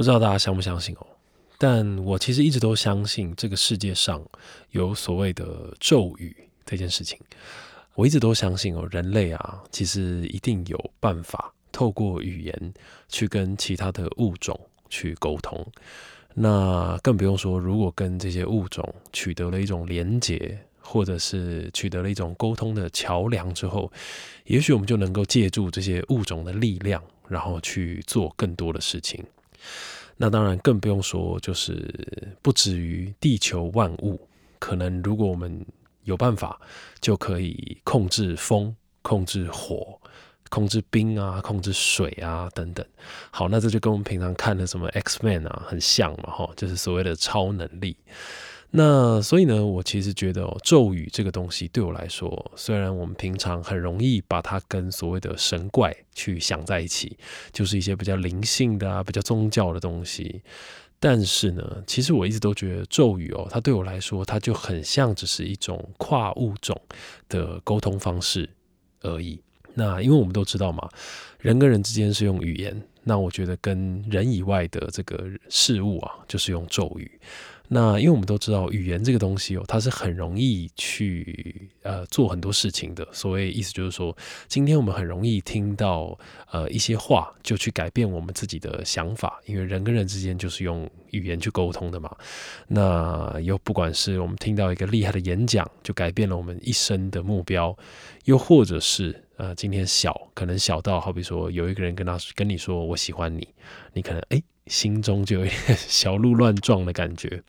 不知道大家相不相信哦？但我其实一直都相信这个世界上有所谓的咒语这件事情。我一直都相信哦，人类啊，其实一定有办法透过语言去跟其他的物种去沟通。那更不用说，如果跟这些物种取得了一种连结，或者是取得了一种沟通的桥梁之后，也许我们就能够借助这些物种的力量，然后去做更多的事情。那当然更不用说，就是不止于地球万物，可能如果我们有办法，就可以控制风、控制火、控制冰啊、控制水啊等等。好，那这就跟我们平常看的什么 X Man 啊很像嘛，哈，就是所谓的超能力。那所以呢，我其实觉得，咒语这个东西对我来说，虽然我们平常很容易把它跟所谓的神怪去想在一起，就是一些比较灵性的啊、比较宗教的东西，但是呢，其实我一直都觉得咒语哦，它对我来说，它就很像只是一种跨物种的沟通方式而已。那因为我们都知道嘛，人跟人之间是用语言，那我觉得跟人以外的这个事物啊，就是用咒语。那因为我们都知道语言这个东西哦，它是很容易去呃做很多事情的。所谓意思就是说，今天我们很容易听到呃一些话，就去改变我们自己的想法。因为人跟人之间就是用语言去沟通的嘛。那又不管是我们听到一个厉害的演讲，就改变了我们一生的目标；又或者是呃今天小，可能小到好比说有一个人跟他跟你说我喜欢你，你可能哎心中就有点 小鹿乱撞的感觉。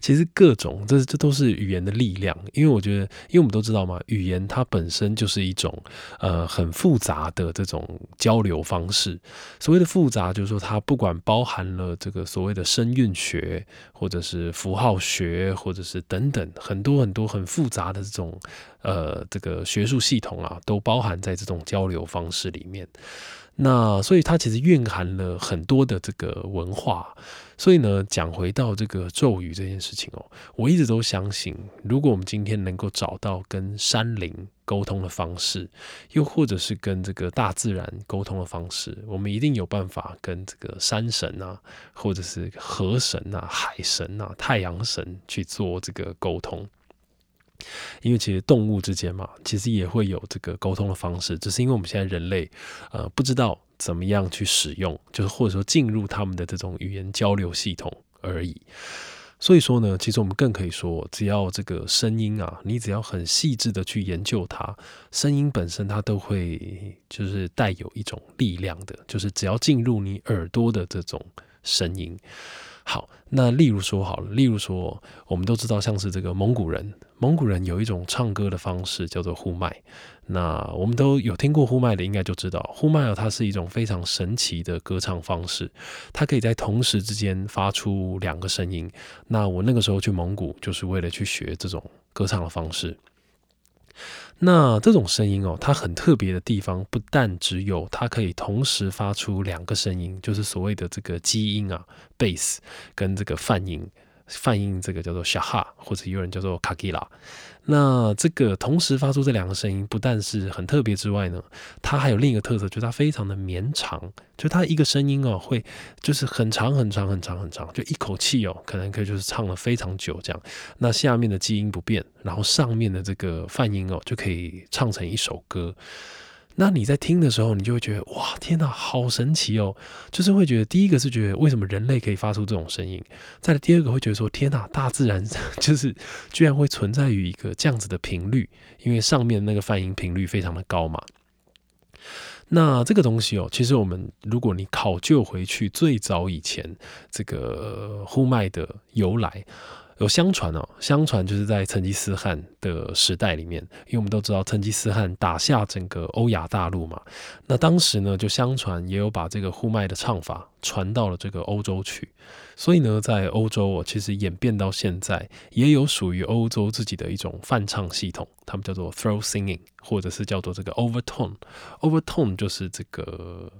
其实各种这这都是语言的力量，因为我觉得，因为我们都知道嘛，语言它本身就是一种呃很复杂的这种交流方式。所谓的复杂，就是说它不管包含了这个所谓的声韵学，或者是符号学，或者是等等很多很多很复杂的这种呃这个学术系统啊，都包含在这种交流方式里面。那所以它其实蕴含了很多的这个文化。所以呢，讲回到这个咒语这件事情哦，我一直都相信，如果我们今天能够找到跟山林沟通的方式，又或者是跟这个大自然沟通的方式，我们一定有办法跟这个山神啊，或者是河神啊、海神啊、太阳神去做这个沟通。因为其实动物之间嘛，其实也会有这个沟通的方式，只是因为我们现在人类，呃，不知道怎么样去使用，就是或者说进入他们的这种语言交流系统而已。所以说呢，其实我们更可以说，只要这个声音啊，你只要很细致的去研究它，声音本身它都会就是带有一种力量的，就是只要进入你耳朵的这种声音。好，那例如说好了，例如说，我们都知道，像是这个蒙古人，蒙古人有一种唱歌的方式叫做呼麦。那我们都有听过呼麦的，应该就知道，呼麦它是一种非常神奇的歌唱方式，它可以在同时之间发出两个声音。那我那个时候去蒙古，就是为了去学这种歌唱的方式。那这种声音哦，它很特别的地方，不但只有它可以同时发出两个声音，就是所谓的这个基音啊，bass 跟这个泛音。泛音这个叫做小哈，或者有人叫做卡基拉。那这个同时发出这两个声音，不但是很特别之外呢，它还有另一个特色，就是它非常的绵长。就它一个声音哦，会就是很长很长很长很长，就一口气哦，可能可以就是唱了非常久这样。那下面的基音不变，然后上面的这个泛音哦，就可以唱成一首歌。那你在听的时候，你就会觉得哇，天哪，好神奇哦！就是会觉得，第一个是觉得为什么人类可以发出这种声音，再来第二个会觉得说，天哪，大自然 就是居然会存在于一个这样子的频率，因为上面那个泛音频率非常的高嘛。那这个东西哦，其实我们如果你考究回去最早以前这个呼麦的由来。有相传哦，相传就是在成吉思汗的时代里面，因为我们都知道成吉思汗打下整个欧亚大陆嘛，那当时呢就相传也有把这个呼麦的唱法传到了这个欧洲去，所以呢在欧洲哦，其实演变到现在也有属于欧洲自己的一种泛唱系统，他们叫做 throat singing，或者是叫做这个 overtone，overtone 就是这个。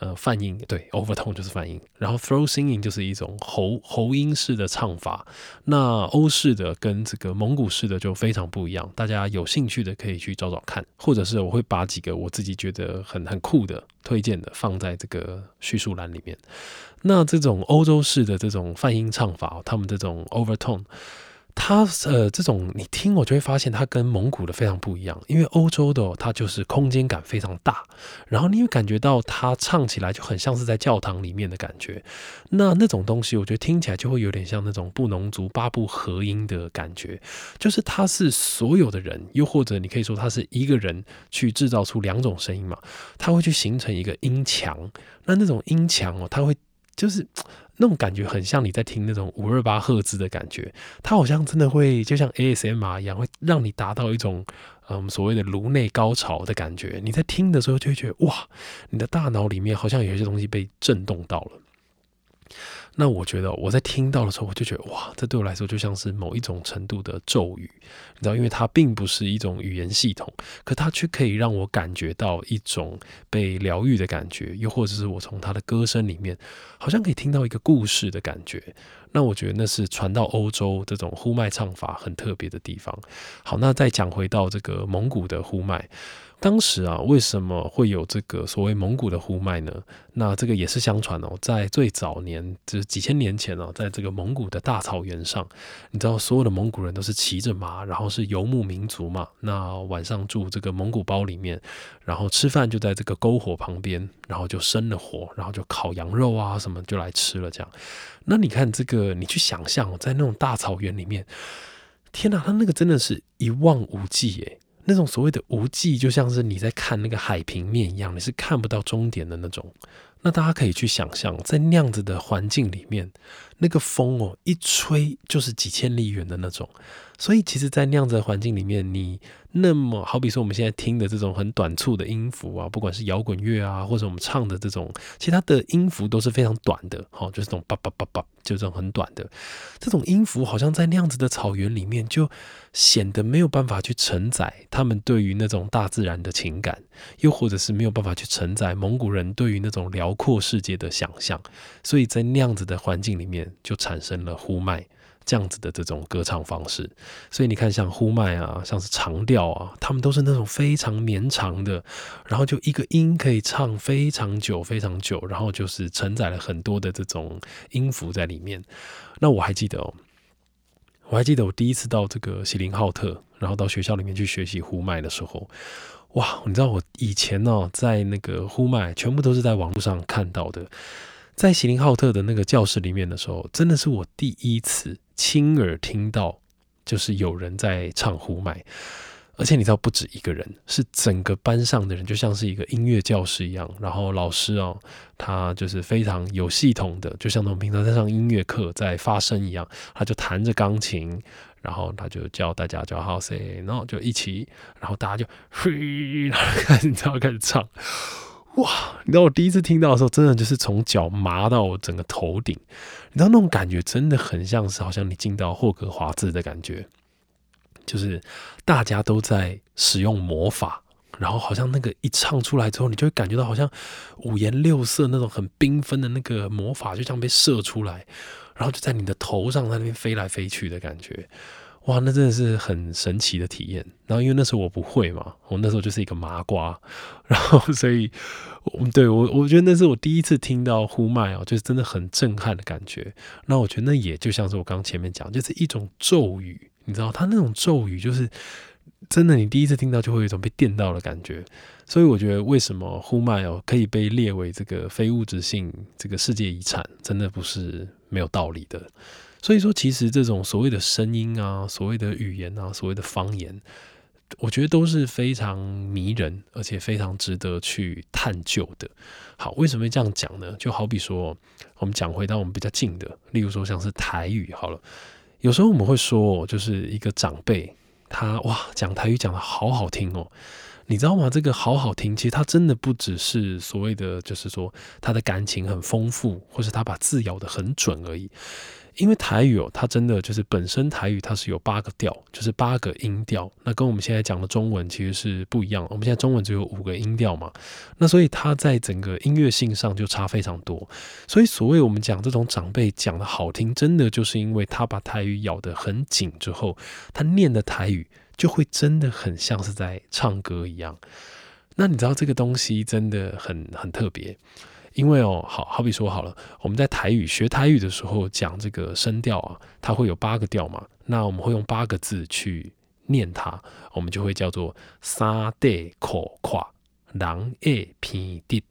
呃，泛音对，overtone 就是泛音，然后 throw singing 就是一种喉喉音式的唱法。那欧式的跟这个蒙古式的就非常不一样，大家有兴趣的可以去找找看，或者是我会把几个我自己觉得很很酷的推荐的放在这个叙述栏里面。那这种欧洲式的这种泛音唱法，他们这种 overtone。它呃，这种你听我就会发现，它跟蒙古的非常不一样。因为欧洲的它就是空间感非常大，然后你会感觉到它唱起来就很像是在教堂里面的感觉。那那种东西，我觉得听起来就会有点像那种布农族八部合音的感觉，就是它是所有的人，又或者你可以说它是一个人去制造出两种声音嘛，它会去形成一个音墙。那那种音墙哦，它会就是。那种感觉很像你在听那种五二八赫兹的感觉，它好像真的会就像 ASMR 一样，会让你达到一种嗯所谓的颅内高潮的感觉。你在听的时候就会觉得哇，你的大脑里面好像有一些东西被震动到了。那我觉得我在听到的时候，我就觉得哇，这对我来说就像是某一种程度的咒语，你知道，因为它并不是一种语言系统，可它却可以让我感觉到一种被疗愈的感觉，又或者是我从他的歌声里面，好像可以听到一个故事的感觉。那我觉得那是传到欧洲这种呼麦唱法很特别的地方。好，那再讲回到这个蒙古的呼麦。当时啊，为什么会有这个所谓蒙古的呼麦呢？那这个也是相传哦，在最早年，就是几千年前哦，在这个蒙古的大草原上，你知道，所有的蒙古人都是骑着马，然后是游牧民族嘛。那晚上住这个蒙古包里面，然后吃饭就在这个篝火旁边，然后就生了火，然后就烤羊肉啊什么就来吃了这样。那你看这个，你去想象在那种大草原里面，天哪，他那个真的是一望无际耶。那种所谓的无际，就像是你在看那个海平面一样，你是看不到终点的那种。那大家可以去想象，在那样子的环境里面，那个风哦一吹就是几千里远的那种。所以，其实，在那样子的环境里面，你那么好比说我们现在听的这种很短促的音符啊，不管是摇滚乐啊，或者我们唱的这种，其实它的音符都是非常短的，好，就是这种叭叭叭叭，就这种很短的这种音符，好像在那样子的草原里面，就显得没有办法去承载他们对于那种大自然的情感，又或者是没有办法去承载蒙古人对于那种辽阔世界的想象，所以在那样子的环境里面，就产生了呼麦。这样子的这种歌唱方式，所以你看，像呼麦啊，像是长调啊，他们都是那种非常绵长的，然后就一个音可以唱非常久、非常久，然后就是承载了很多的这种音符在里面。那我还记得哦，我还记得我第一次到这个锡林浩特，然后到学校里面去学习呼麦的时候，哇，你知道我以前呢，在那个呼麦全部都是在网络上看到的。在锡林浩特的那个教室里面的时候，真的是我第一次亲耳听到，就是有人在唱呼麦，而且你知道不止一个人，是整个班上的人，就像是一个音乐教室一样。然后老师哦，他就是非常有系统的，就像我们平常在上音乐课在发声一样，他就弹着钢琴，然后他就教大家叫 house，然后就一起，然后大家就嘿，然后开始你知道开始唱。哇！你知道我第一次听到的时候，真的就是从脚麻到我整个头顶。你知道那种感觉真的很像是，好像你进到霍格华兹的感觉，就是大家都在使用魔法，然后好像那个一唱出来之后，你就会感觉到好像五颜六色那种很缤纷的那个魔法就像被射出来，然后就在你的头上在那边飞来飞去的感觉。哇，那真的是很神奇的体验。然后因为那时候我不会嘛，我那时候就是一个麻瓜，然后所以，对我我觉得那是我第一次听到呼麦哦，就是真的很震撼的感觉。那我觉得那也就像是我刚刚前面讲，就是一种咒语，你知道，它那种咒语就是真的，你第一次听到就会有一种被电到的感觉。所以我觉得为什么呼麦哦可以被列为这个非物质性这个世界遗产，真的不是没有道理的。所以说，其实这种所谓的声音啊，所谓的语言啊，所谓的方言，我觉得都是非常迷人，而且非常值得去探究的。好，为什么会这样讲呢？就好比说，我们讲回到我们比较近的，例如说像是台语，好了，有时候我们会说，就是一个长辈，他哇讲台语讲的好好听哦，你知道吗？这个好好听，其实他真的不只是所谓的，就是说他的感情很丰富，或是他把字咬得很准而已。因为台语哦，它真的就是本身台语它是有八个调，就是八个音调，那跟我们现在讲的中文其实是不一样。我们现在中文只有五个音调嘛，那所以它在整个音乐性上就差非常多。所以所谓我们讲这种长辈讲的好听，真的就是因为他把台语咬得很紧之后，他念的台语就会真的很像是在唱歌一样。那你知道这个东西真的很很特别。因为哦，好好比说好了，我们在台语学台语的时候讲这个声调啊，它会有八个调嘛。那我们会用八个字去念它，我们就会叫做沙地口胯狼爱偏地。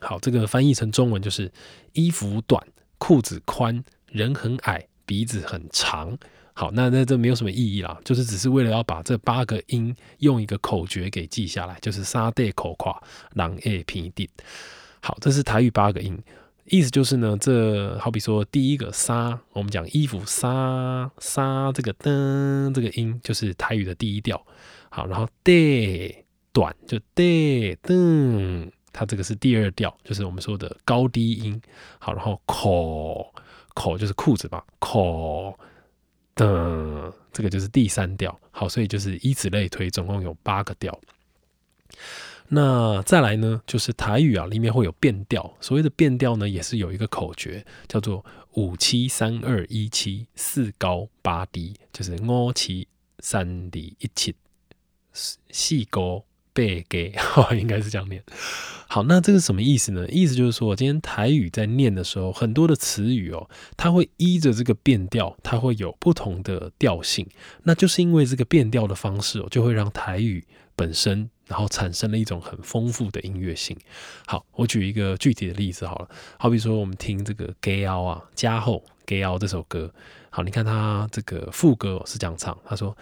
好，这个翻译成中文就是衣服短、裤子宽、人很矮、鼻子很长。好，那那这没有什么意义啦，就是只是为了要把这八个音用一个口诀给记下来，就是沙地口胯狼爱偏地。好，这是台语八个音，意思就是呢，这好比说第一个“沙”，我们讲衣服“沙沙”这个“噔”这个音就是台语的第一调。好，然后 “de” 短就 “de” 噔，它这个是第二调，就是我们说的高低音。好，然后口口就是裤子吧，口噔这个就是第三调。好，所以就是以此类推，总共有八个调。那再来呢，就是台语啊，里面会有变调。所谓的变调呢，也是有一个口诀，叫做五七三二一七四高八低，就是五七三低一七四高八低，应该是这样念。好，那这个什么意思呢？意思就是说，今天台语在念的时候，很多的词语哦，它会依着这个变调，它会有不同的调性。那就是因为这个变调的方式哦，就会让台语本身。然后产生了一种很丰富的音乐性。好，我举一个具体的例子好了，好比说我们听这个《给奥》啊，《加厚给奥》这首歌。好，你看他这个副歌是这样唱，他说：“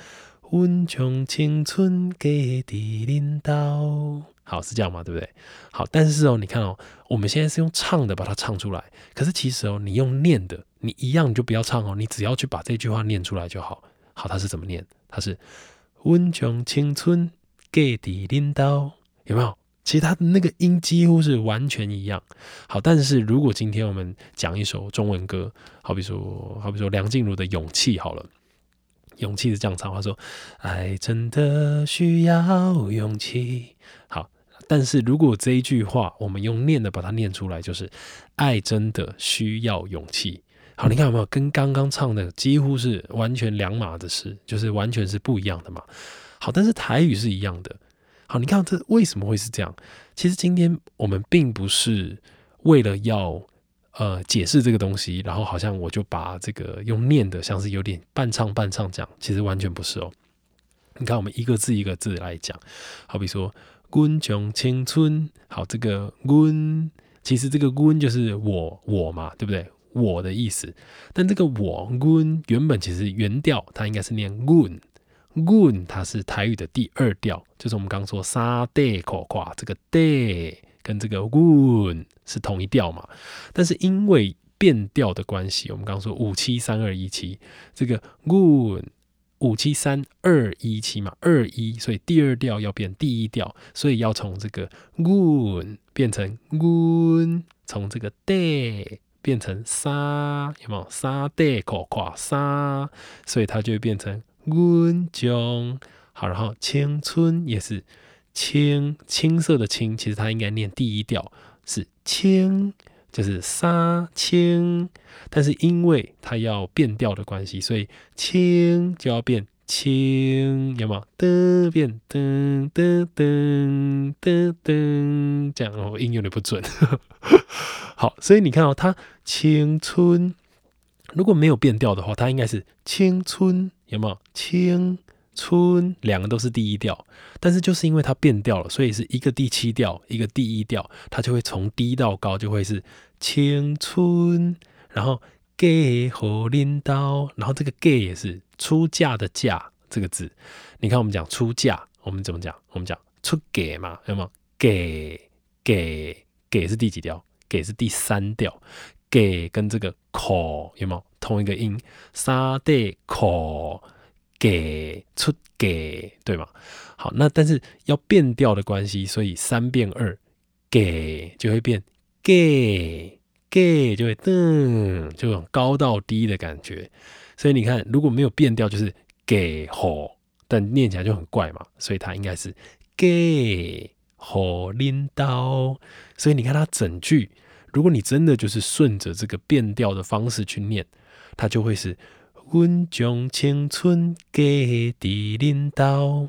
温将青春给的领导。”好，是这样嘛，对不对？好，但是哦，你看哦，我们现在是用唱的把它唱出来，可是其实哦，你用念的，你一样你就不要唱哦，你只要去把这句话念出来就好。好，它是怎么念？它是“温将青春”。给的领导有没有？其实它的那个音几乎是完全一样。好，但是如果今天我们讲一首中文歌，好比说，好比说梁静茹的《勇气》好了，《勇气》是这样唱，他说：“爱真的需要勇气。”好，但是如果这一句话我们用念的把它念出来，就是“爱真的需要勇气。”好，你看有没有跟刚刚唱的几乎是完全两码的事，就是完全是不一样的嘛？好，但是台语是一样的。好，你看这为什么会是这样？其实今天我们并不是为了要呃解释这个东西，然后好像我就把这个用念的，像是有点半唱半唱讲，其实完全不是哦。你看，我们一个字一个字来讲，好比说“滚将青春”，好，这个“滚”其实这个“滚”就是我我嘛，对不对？我的意思。但这个“我”“滚”原本其实原调它应该是念“滚”。Gun 它是台语的第二调，就是我们刚说沙地口夸这个 day 跟这个 gun 是同一调嘛，但是因为变调的关系，我们刚说五七三二一七，这个 gun 五七三二一七嘛，二一，所以第二调要变第一调，所以要从这个 gun 变成 gun，从这个 day 变成沙，有没有沙地口夸沙，所以它就会变成。温将好，然后青春也是青青色的青，其实它应该念第一调是青，就是沙青，但是因为它要变调的关系，所以青就要变青，有吗？噔变噔噔噔噔噔，这样我，音有点不准。好，所以你看哦，它青春如果没有变调的话，它应该是青春。有没有青春两个都是第一调，但是就是因为它变调了，所以是一个第七调，一个第一调，它就会从低到高就会是青春，然后给和领导，然后这个给也是出嫁的嫁这个字。你看我们讲出嫁，我们怎么讲？我们讲出给嘛，有没有？给给给是第几调？给是第三调，给跟这个口有没有？同一个音，沙地口给出给，对吗？好，那但是要变调的关系，所以三变二，给就会变给给就会噔，就有高到低的感觉。所以你看，如果没有变调，就是给吼，但念起来就很怪嘛。所以它应该是给吼拎刀。所以你看它整句，如果你真的就是顺着这个变调的方式去念，它就会是温将青春给的领导。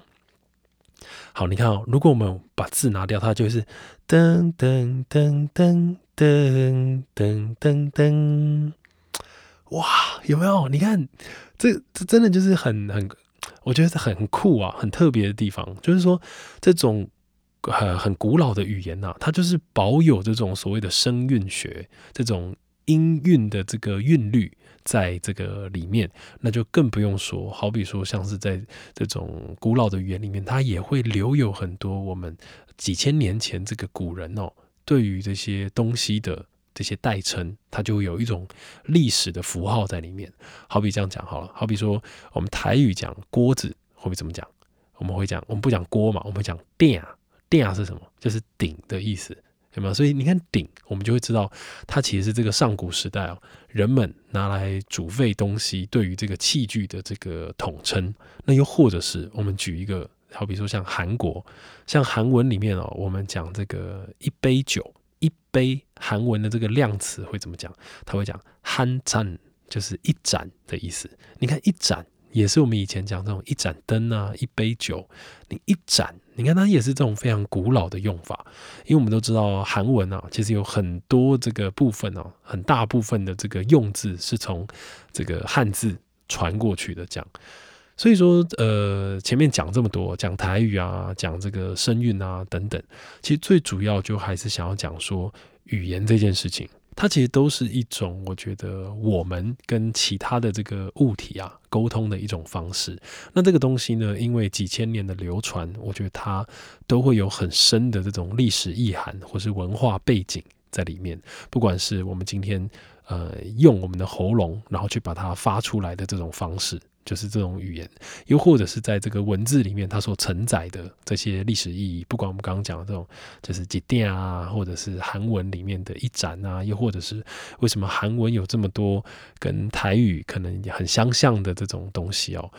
好，你看哦，如果我们把字拿掉，它就是噔噔噔噔噔噔噔噔，哇，有没有？你看，这这真的就是很很，我觉得是很酷啊，很特别的地方。就是说，这种很很古老的语言呐，它就是保有这种所谓的声韵学，这种音韵的这个韵律。在这个里面，那就更不用说。好比说，像是在这种古老的语言里面，它也会留有很多我们几千年前这个古人哦，对于这些东西的这些代称，它就有一种历史的符号在里面。好比这样讲好了，好比说我们台语讲锅子，会不会怎么讲？我们会讲，我们不讲锅嘛，我们会讲鼎。鼎是什么？就是鼎的意思。有没有？所以你看鼎，我们就会知道，它其实是这个上古时代哦，人们拿来煮沸东西，对于这个器具的这个统称。那又或者是我们举一个，好比说像韩国，像韩文里面哦，我们讲这个一杯酒，一杯韩文的这个量词会怎么讲？他会讲한잔就是一盏的意思。你看一盏。也是我们以前讲这种一盏灯啊，一杯酒，你一盏，你看它也是这种非常古老的用法。因为我们都知道韩文啊，其实有很多这个部分哦，很大部分的这个用字是从这个汉字传过去的。这样，所以说，呃，前面讲这么多，讲台语啊，讲这个声韵啊等等，其实最主要就还是想要讲说语言这件事情。它其实都是一种，我觉得我们跟其他的这个物体啊沟通的一种方式。那这个东西呢，因为几千年的流传，我觉得它都会有很深的这种历史意涵或是文化背景在里面。不管是我们今天呃用我们的喉咙，然后去把它发出来的这种方式。就是这种语言，又或者是在这个文字里面，它所承载的这些历史意义，不管我们刚刚讲的这种，就是几电啊，或者是韩文里面的一盏啊，又或者是为什么韩文有这么多跟台语可能很相像的这种东西哦。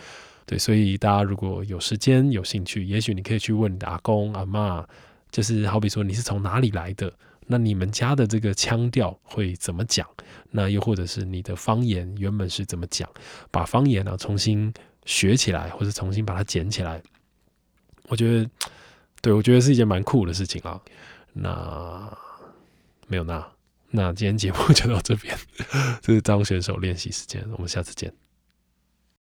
对，所以大家如果有时间有兴趣，也许你可以去问你的阿公阿妈，就是好比说你是从哪里来的。那你们家的这个腔调会怎么讲？那又或者是你的方言原本是怎么讲？把方言呢重新学起来，或者重新把它捡起来，我觉得，对我觉得是一件蛮酷的事情啊。那没有那，那今天节目就到这边，这是张选手练习时间，我们下次见。